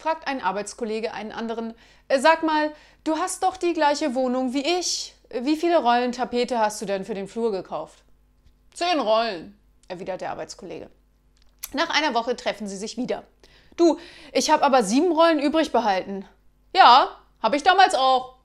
fragt ein Arbeitskollege einen anderen. Äh, sag mal, du hast doch die gleiche Wohnung wie ich. Wie viele Rollen Tapete hast du denn für den Flur gekauft? Zehn Rollen, erwidert der Arbeitskollege. Nach einer Woche treffen sie sich wieder. Du, ich habe aber sieben Rollen übrig behalten. Ja, habe ich damals auch.